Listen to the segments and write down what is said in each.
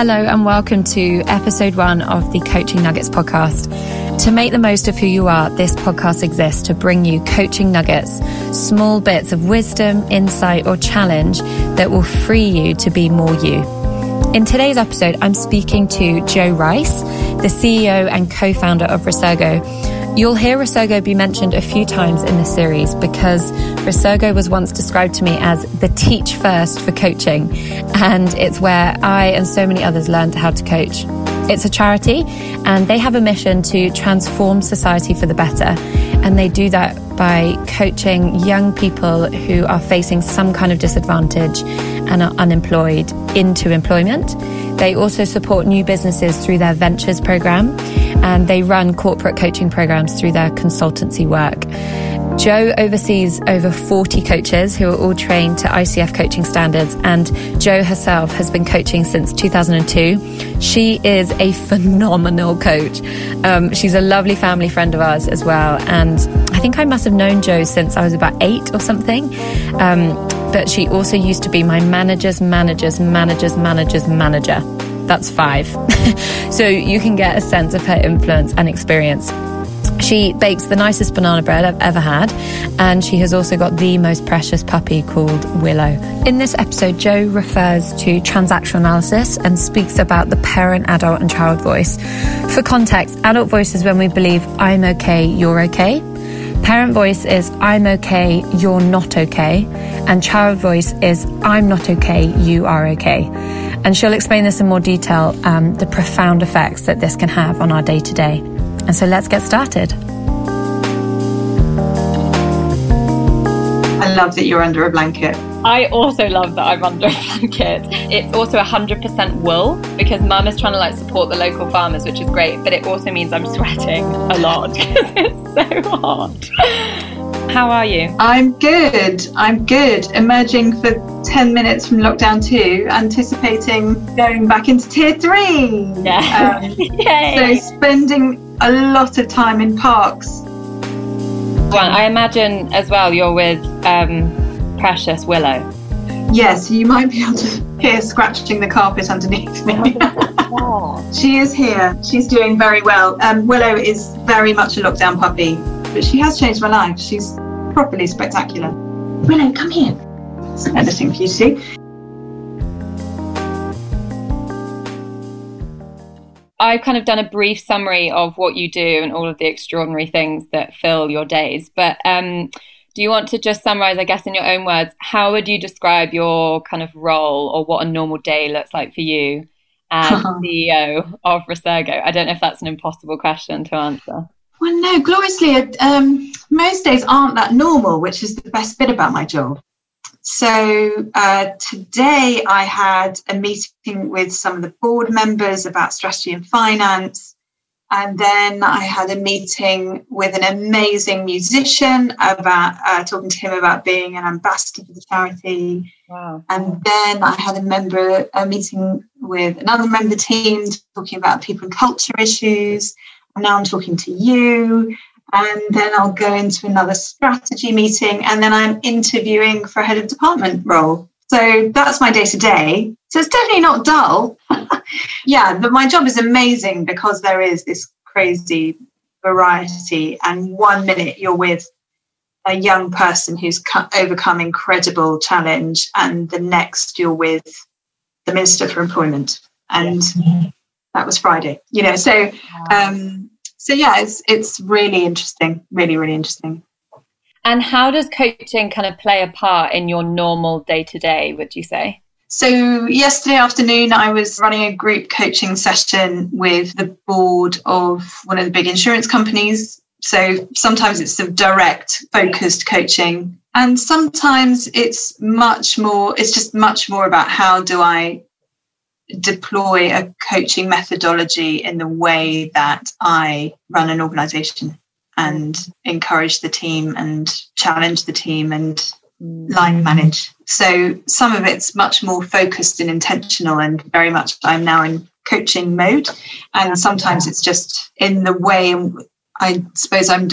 Hello, and welcome to episode one of the Coaching Nuggets podcast. To make the most of who you are, this podcast exists to bring you coaching nuggets, small bits of wisdom, insight, or challenge that will free you to be more you. In today's episode, I'm speaking to Jo Rice, the CEO and co founder of Resurgo. You'll hear Resurgo be mentioned a few times in this series because Resurgo was once described to me as the teach first for coaching, and it's where I and so many others learned how to coach. It's a charity, and they have a mission to transform society for the better. And they do that by coaching young people who are facing some kind of disadvantage and are unemployed into employment. They also support new businesses through their ventures program and they run corporate coaching programs through their consultancy work. Jo oversees over 40 coaches who are all trained to ICF coaching standards, and Jo herself has been coaching since 2002. She is a phenomenal coach. Um, she's a lovely family friend of ours as well, and I think I must have known Jo since I was about eight or something. Um, but she also used to be my manager's manager's manager's manager's manager. That's five. so you can get a sense of her influence and experience. She bakes the nicest banana bread I've ever had, and she has also got the most precious puppy called Willow. In this episode, Jo refers to transactional analysis and speaks about the parent, adult, and child voice. For context, adult voice is when we believe I'm okay, you're okay. Parent voice is I'm okay, you're not okay. And child voice is I'm not okay, you are okay. And she'll explain this in more detail um, the profound effects that this can have on our day to day. And so let's get started. I love that you're under a blanket. I also love that I'm under a blanket. It's also 100% wool because mum is trying to like support the local farmers, which is great, but it also means I'm sweating a lot because it's so hot. How are you? I'm good. I'm good. Emerging for 10 minutes from lockdown two, anticipating going back into tier three. Yeah. Um, so spending a lot of time in parks. Well, I imagine as well you're with um, Precious Willow. Yes, you might be able to hear scratching the carpet underneath me. she is here. She's doing very well. Um, Willow is very much a lockdown puppy, but she has changed my life. She's properly spectacular. Willow, come here. Some editing for you to see. I've kind of done a brief summary of what you do and all of the extraordinary things that fill your days. But um, do you want to just summarize, I guess, in your own words, how would you describe your kind of role or what a normal day looks like for you as CEO of Resurgo? I don't know if that's an impossible question to answer. Well, no, gloriously, um, most days aren't that normal, which is the best bit about my job. So uh, today I had a meeting with some of the board members about strategy and finance. And then I had a meeting with an amazing musician about uh, talking to him about being an ambassador for the charity. Wow. And then I had a member a meeting with another member team talking about people and culture issues. And now I'm talking to you and then I'll go into another strategy meeting, and then I'm interviewing for a head of department role. So that's my day to day. So it's definitely not dull. yeah, but my job is amazing because there is this crazy variety. And one minute you're with a young person who's overcome incredible challenge, and the next you're with the Minister for Employment. And that was Friday, you know. So um, so yeah, it's it's really interesting, really really interesting. And how does coaching kind of play a part in your normal day to day? Would you say? So, yesterday afternoon, I was running a group coaching session with the board of one of the big insurance companies. So, sometimes it's some direct, focused coaching. And sometimes it's much more, it's just much more about how do I deploy a coaching methodology in the way that I run an organization and encourage the team and challenge the team and line manage. So some of it's much more focused and intentional and very much I'm now in coaching mode. And sometimes it's just in the way I suppose I'm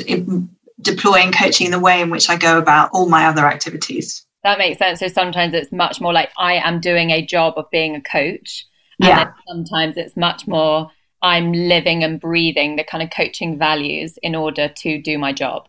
deploying coaching in the way in which I go about all my other activities. That makes sense. So sometimes it's much more like I am doing a job of being a coach Yeah. sometimes it's much more I'm living and breathing the kind of coaching values in order to do my job.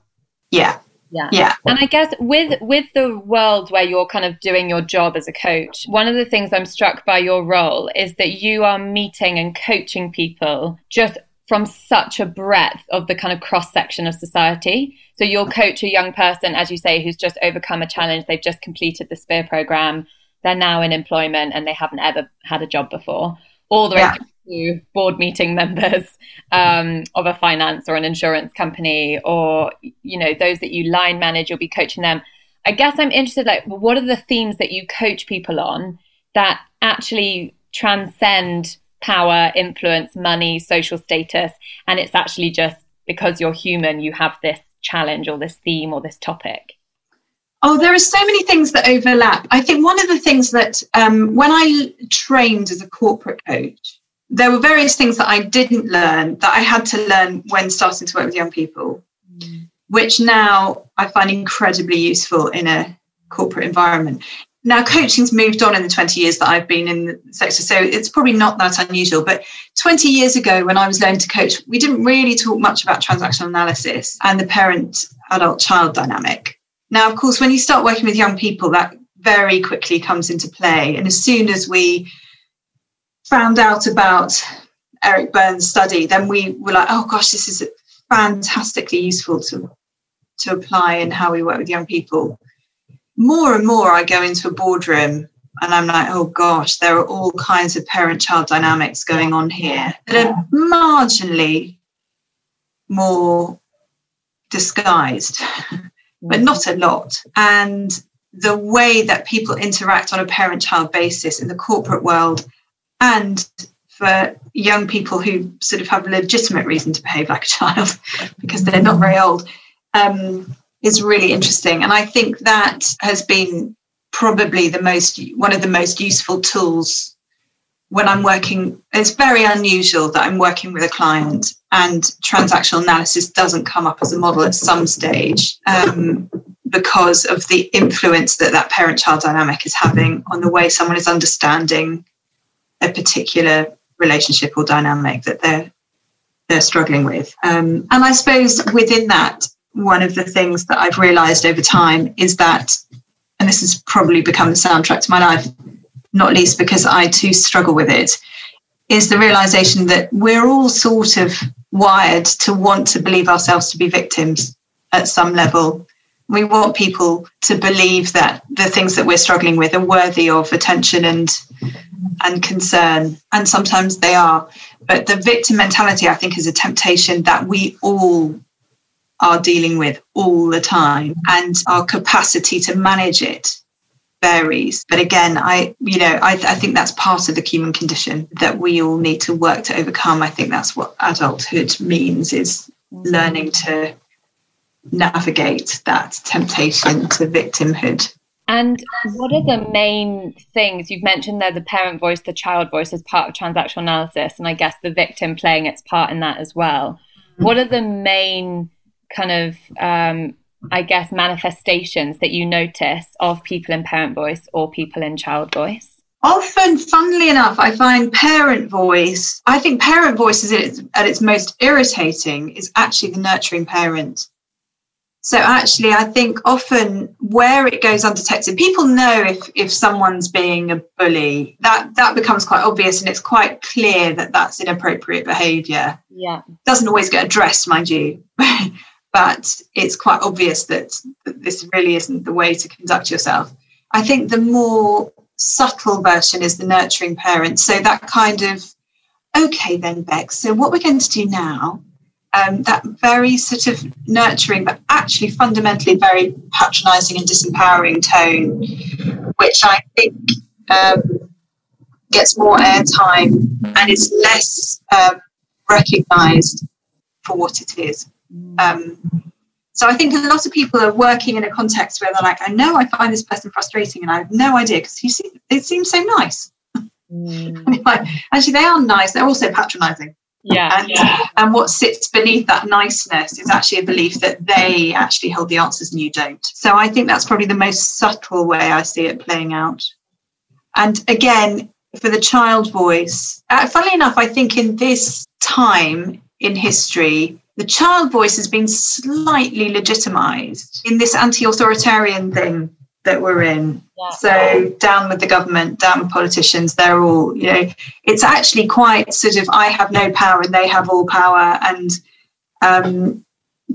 Yeah. Yeah. Yeah. And I guess with with the world where you're kind of doing your job as a coach, one of the things I'm struck by your role is that you are meeting and coaching people just from such a breadth of the kind of cross section of society. So you'll coach a young person, as you say, who's just overcome a challenge. They've just completed the SPEAR program. They're now in employment and they haven't ever had a job before. All the way Yeah. Board meeting members um, of a finance or an insurance company, or you know those that you line manage. You'll be coaching them. I guess I'm interested. Like, what are the themes that you coach people on that actually transcend power, influence, money, social status, and it's actually just because you're human, you have this challenge or this theme or this topic. Oh, there are so many things that overlap. I think one of the things that um, when I trained as a corporate coach, there were various things that I didn't learn that I had to learn when starting to work with young people, which now I find incredibly useful in a corporate environment. Now, coaching's moved on in the 20 years that I've been in the sector, so it's probably not that unusual. But 20 years ago, when I was learning to coach, we didn't really talk much about transactional analysis and the parent adult child dynamic. Now, of course, when you start working with young people, that very quickly comes into play. And as soon as we found out about Eric Berne's study, then we were like, oh gosh, this is fantastically useful to, to apply in how we work with young people. More and more, I go into a boardroom and I'm like, oh gosh, there are all kinds of parent child dynamics going on here that are marginally more disguised, but not a lot. And the way that people interact on a parent child basis in the corporate world and for young people who sort of have legitimate reason to behave like a child because they're not very old um, is really interesting. And I think that has been probably the most one of the most useful tools when I'm working. It's very unusual that I'm working with a client and transactional analysis doesn't come up as a model at some stage. Um, because of the influence that that parent-child dynamic is having on the way someone is understanding a particular relationship or dynamic that they're they're struggling with. Um, and I suppose within that, one of the things that I've realised over time is that, and this has probably become the soundtrack to my life, not least because I too struggle with it, is the realization that we're all sort of wired to want to believe ourselves to be victims at some level. We want people to believe that the things that we're struggling with are worthy of attention and and concern, and sometimes they are. But the victim mentality, I think, is a temptation that we all are dealing with all the time, and our capacity to manage it varies. But again, I, you know, I, I think that's part of the human condition that we all need to work to overcome. I think that's what adulthood means: is learning to navigate that temptation to victimhood. And what are the main things you've mentioned there? The parent voice, the child voice as part of transactional analysis, and I guess the victim playing its part in that as well. What are the main kind of, um, I guess, manifestations that you notice of people in parent voice or people in child voice? Often, funnily enough, I find parent voice, I think parent voice is at its, at its most irritating, is actually the nurturing parent. So actually, I think often where it goes undetected, people know if if someone's being a bully. That that becomes quite obvious, and it's quite clear that that's inappropriate behaviour. Yeah, doesn't always get addressed, mind you, but it's quite obvious that, that this really isn't the way to conduct yourself. I think the more subtle version is the nurturing parent. So that kind of, okay, then Beck. So what we're going to do now um, that very sort of nurturing, but actually fundamentally very patronizing and disempowering tone, which I think um, gets more airtime and is less um, recognized for what it is. Um, so I think a lot of people are working in a context where they're like, I know I find this person frustrating and I have no idea because you see, it seems so nice. Mm. like, actually, they are nice. They're also patronizing. Yeah and, yeah. and what sits beneath that niceness is actually a belief that they actually hold the answers and you don't. So I think that's probably the most subtle way I see it playing out. And again, for the child voice, uh, funnily enough, I think in this time in history, the child voice has been slightly legitimized in this anti authoritarian thing that we're in. Yeah. So down with the government, down with politicians, they're all, you know, it's actually quite sort of I have no power and they have all power and um,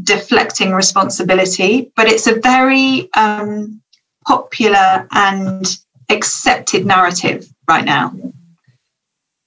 deflecting responsibility. But it's a very um, popular and accepted narrative right now,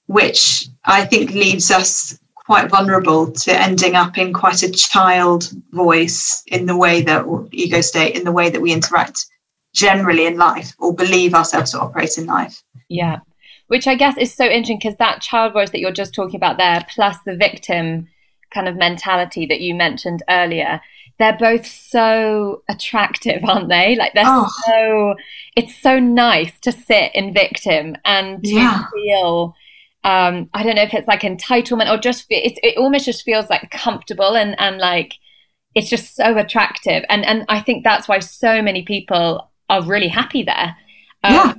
which I think leaves us quite vulnerable to ending up in quite a child voice in the way that ego state in the way that we interact generally in life or believe ourselves to operate in life yeah which i guess is so interesting because that child voice that you're just talking about there plus the victim kind of mentality that you mentioned earlier they're both so attractive aren't they like they're oh. so it's so nice to sit in victim and to yeah. feel um, I don't know if it's like entitlement or just it, it almost just feels like comfortable and and like it's just so attractive and and I think that's why so many people are really happy there. Um, yeah.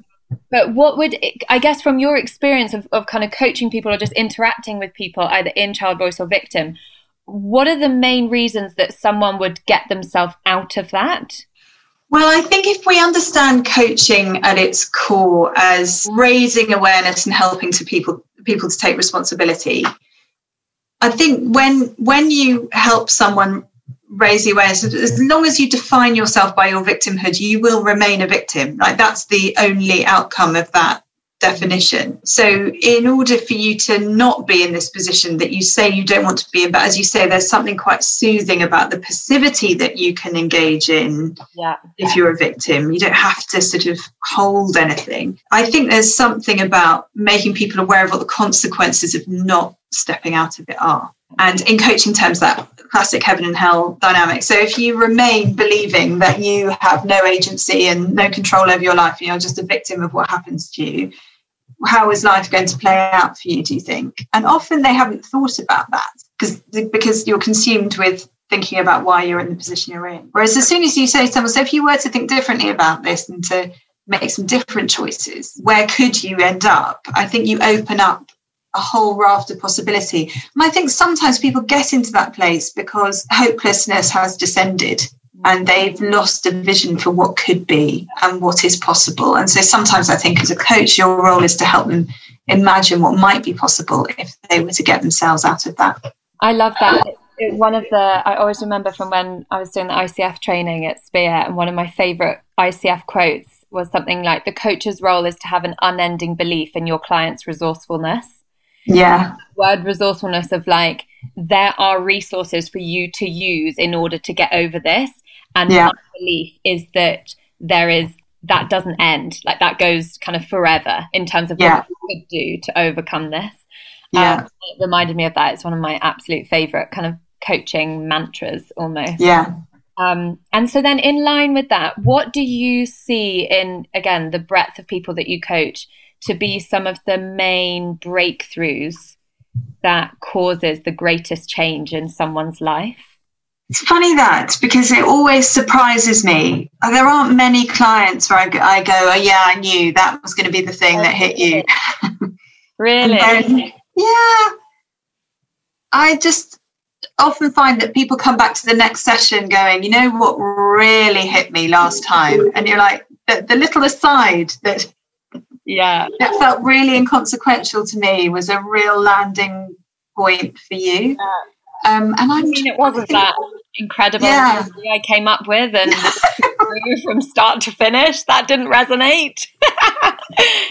But what would I guess from your experience of, of kind of coaching people or just interacting with people either in child voice or victim, what are the main reasons that someone would get themselves out of that? Well, I think if we understand coaching at its core as raising awareness and helping to people people to take responsibility, I think when when you help someone raise the awareness, as long as you define yourself by your victimhood, you will remain a victim. Like that's the only outcome of that definition. So, in order for you to not be in this position that you say you don't want to be in, but as you say, there's something quite soothing about the passivity that you can engage in yeah. if you're a victim. You don't have to sort of hold anything. I think there's something about making people aware of what the consequences of not stepping out of it are. And in coaching terms, that classic heaven and hell dynamic. So if you remain believing that you have no agency and no control over your life, and you're just a victim of what happens to you, how is life going to play out for you, do you think? And often they haven't thought about that because because you're consumed with thinking about why you're in the position you're in. Whereas as soon as you say to someone, so if you were to think differently about this and to make some different choices, where could you end up? I think you open up a whole raft of possibility. And I think sometimes people get into that place because hopelessness has descended and they've lost a vision for what could be and what is possible. And so sometimes I think as a coach, your role is to help them imagine what might be possible if they were to get themselves out of that. I love that. One of the, I always remember from when I was doing the ICF training at Spear, and one of my favorite ICF quotes was something like the coach's role is to have an unending belief in your client's resourcefulness. Yeah. Word resourcefulness of like, there are resources for you to use in order to get over this. And yeah. my belief is that there is that doesn't end. Like that goes kind of forever in terms of yeah. what you could do to overcome this. Yeah. Um, it reminded me of that. It's one of my absolute favorite kind of coaching mantras almost. Yeah. Um, and so then in line with that, what do you see in again the breadth of people that you coach to be some of the main breakthroughs that causes the greatest change in someone's life? It's funny that because it always surprises me. Uh, there aren't many clients where I go, I go oh, yeah, I knew that was going to be the thing that hit you. Really? then, yeah. I just often find that people come back to the next session going, you know what really hit me last time? And you're like, the, the little aside that yeah. That felt really inconsequential to me was a real landing point for you. Yeah. um, and I, mean it wasn't that incredible. Yeah. I came up with and from start to finish. That didn't resonate.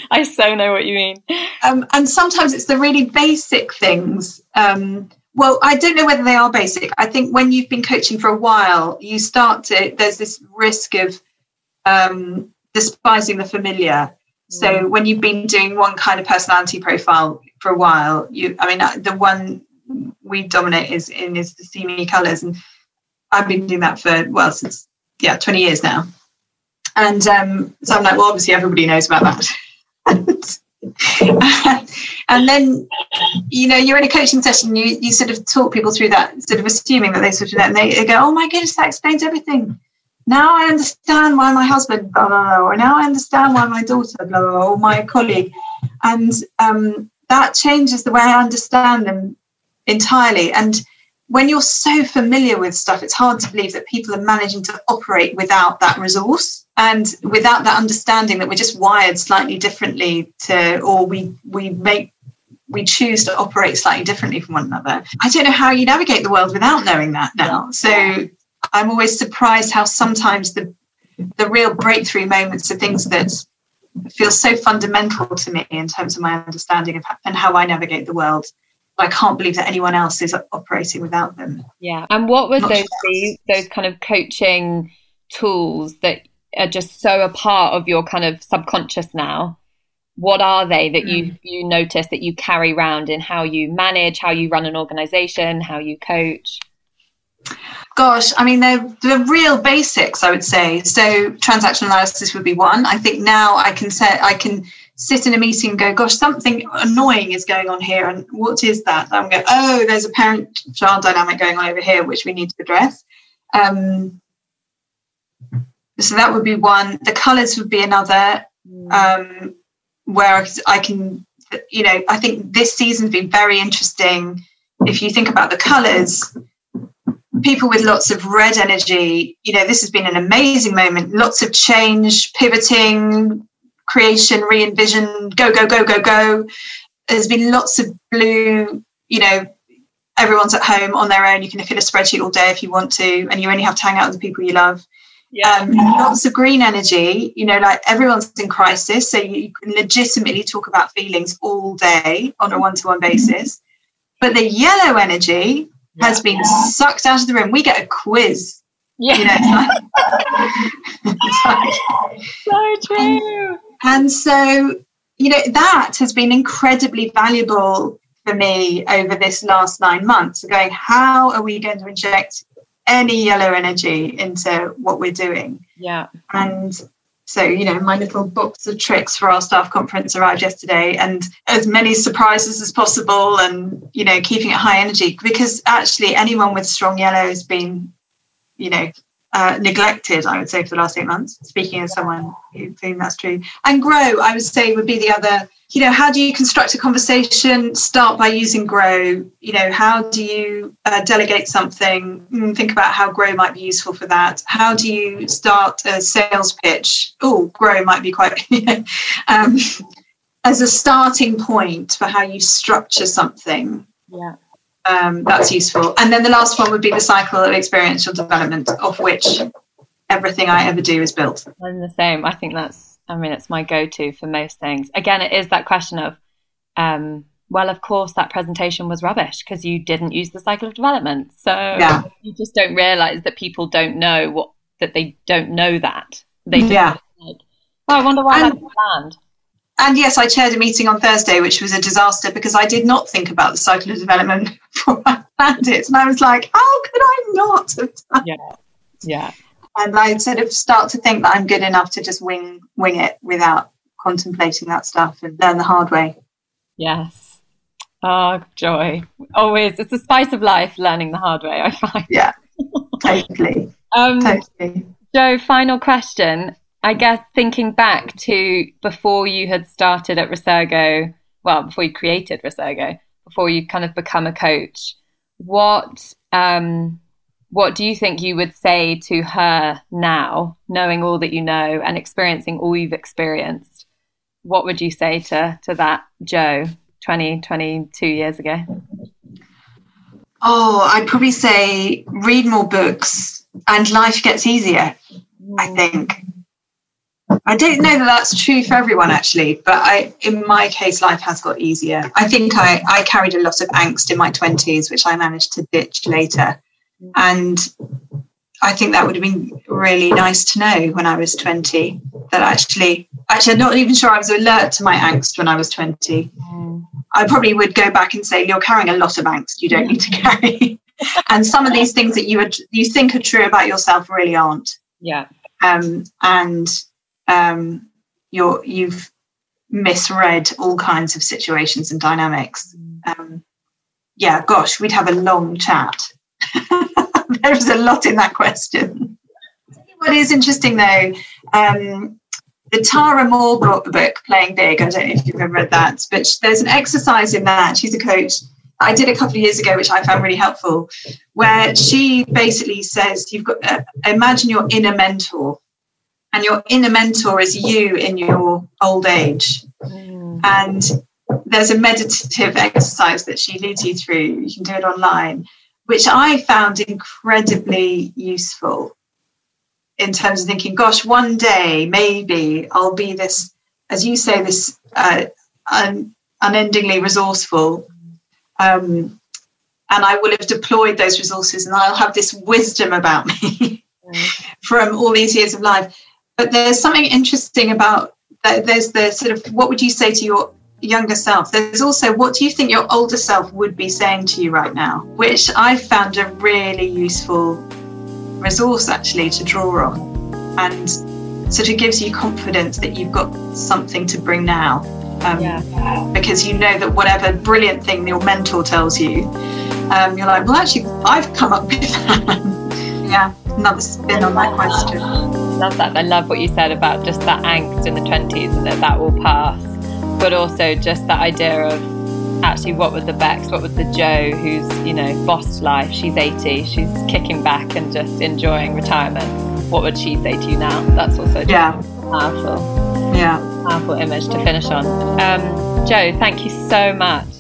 I so know what you mean. Um, and sometimes it's the really basic things. Um, well i don't know whether they are basic. I think when you've been coaching for a while you start to there's this risk of um, despising the familiar so when you've been doing one kind of personality profile for a while, you, I mean, uh, the one we dominate is in is the C-Me colors, and I've been doing that for well since yeah 20 years now. And um, so I'm like, well, obviously everybody knows about that. and then you know you're in a coaching session you you sort of talk people through that sort of assuming that they sort of and they, they go oh my goodness that explains everything now I understand why my husband, blah, blah, blah, or now I understand why my daughter, blah, blah, blah, or my colleague. and um, that changes the way I understand them entirely. And when you're so familiar with stuff, it's hard to believe that people are managing to operate without that resource and without that understanding that we're just wired slightly differently to, or we we make we choose to operate slightly differently from one another. I don't know how you navigate the world without knowing that now. So I'm always surprised how sometimes the the real breakthrough moments are things that feel so fundamental to me in terms of my understanding of and how I navigate the world. I can't believe that anyone else is operating without them. Yeah. And what would Not those be? Those kind of coaching tools that are just so a part of your kind of subconscious now? What are they that you mm. you notice that you carry around in how you manage, how you run an organization, how you coach? Gosh, I mean, they're the real basics, I would say. So transaction analysis would be one. I think now I can set, I can sit in a meeting and go, gosh, something annoying is going on here. And what is that? I'm going, oh, there's a parent child dynamic going on over here, which we need to address. Um, so that would be one. The colors would be another, um, where I can, you know, I think this season's been very interesting. If you think about the colors, people with lots of red energy, you know, this has been an amazing moment. Lots of change, pivoting, creation, re envision, go, go, go, go, go. There's been lots of blue, you know, everyone's at home on their own. You can look at a spreadsheet all day if you want to, and you only have to hang out with the people you love. Yeah. Um, lots of green energy, you know, like everyone's in crisis. So you can legitimately talk about feelings all day on a one to one basis. But the yellow energy, yeah. has been sucked out of the room. We get a quiz. Yeah. You know, like, so true. And, and so, you know, that has been incredibly valuable for me over this last nine months. Going, how are we going to inject any yellow energy into what we're doing? Yeah. And so, you know, my little box of tricks for our staff conference arrived yesterday and as many surprises as possible and, you know, keeping it high energy because actually anyone with strong yellow has been, you know, uh, neglected, I would say, for the last eight months, speaking as someone who think that's true. And grow, I would say, would be the other you know how do you construct a conversation? Start by using grow. You know how do you uh, delegate something? Mm, think about how grow might be useful for that. How do you start a sales pitch? Oh grow might be quite um, as a starting point for how you structure something. Yeah um, that's useful and then the last one would be the cycle of experiential development of which everything i ever do is built i'm the same i think that's I mean, it's my go-to for most things. Again, it is that question of, um, well, of course, that presentation was rubbish because you didn't use the cycle of development. So yeah. you just don't realize that people don't know what that they don't know that. They yeah. Like, oh, I wonder why and, that planned. And yes, I chaired a meeting on Thursday, which was a disaster because I did not think about the cycle of development before I planned it, and I was like, how could I not? Yeah, yeah and I sort of start to think that I'm good enough to just wing wing it without contemplating that stuff and learn the hard way. Yes. Oh, joy. Always. It's the spice of life, learning the hard way, I find. Yeah, totally. um, totally. Jo, final question. I guess thinking back to before you had started at Resurgo, well, before you created Resurgo, before you kind of become a coach, what um, what do you think you would say to her now, knowing all that you know and experiencing all you've experienced? What would you say to, to that Jo 20, 22 years ago? Oh, I'd probably say read more books and life gets easier, I mm. think. I don't know that that's true for everyone actually, but I, in my case, life has got easier. I think I, I carried a lot of angst in my 20s, which I managed to ditch later. And I think that would have been really nice to know when I was 20 that actually, actually, I'm not even sure I was alert to my angst when I was 20. Mm. I probably would go back and say, You're carrying a lot of angst you don't need to carry. and some of these things that you would you think are true about yourself really aren't. Yeah. Um, and um, you're you've misread all kinds of situations and dynamics. Um, yeah, gosh, we'd have a long chat. There's a lot in that question. What is interesting though, um, the Tara Mohr brought the book, Playing Big. I don't know if you've ever read that, but there's an exercise in that. She's a coach. I did a couple of years ago, which I found really helpful, where she basically says you've got uh, imagine your inner mentor, and your inner mentor is you in your old age, mm. and there's a meditative exercise that she leads you through. You can do it online, which I found incredibly useful in terms of thinking, gosh, one day maybe I'll be this, as you say, this uh, un- unendingly resourceful. Um, and I will have deployed those resources and I'll have this wisdom about me from all these years of life. But there's something interesting about that. There's the sort of what would you say to your younger self? There's also what do you think your older self would be saying to you right now, which I found a really useful resource actually to draw on and sort of gives you confidence that you've got something to bring now. Um, yeah. Because you know that whatever brilliant thing your mentor tells you, um, you're like, well, actually, I've come up with that. yeah, another spin on that question. Love that. I love what you said about just that angst in the 20s and that that will pass, but also just that idea of actually what would the Bex, what would the Jo who's, you know, bossed life, she's 80, she's kicking back and just enjoying retirement. What would she say to you now? That's also yeah. powerful. Yeah. Powerful image to finish on. Um, Jo, thank you so much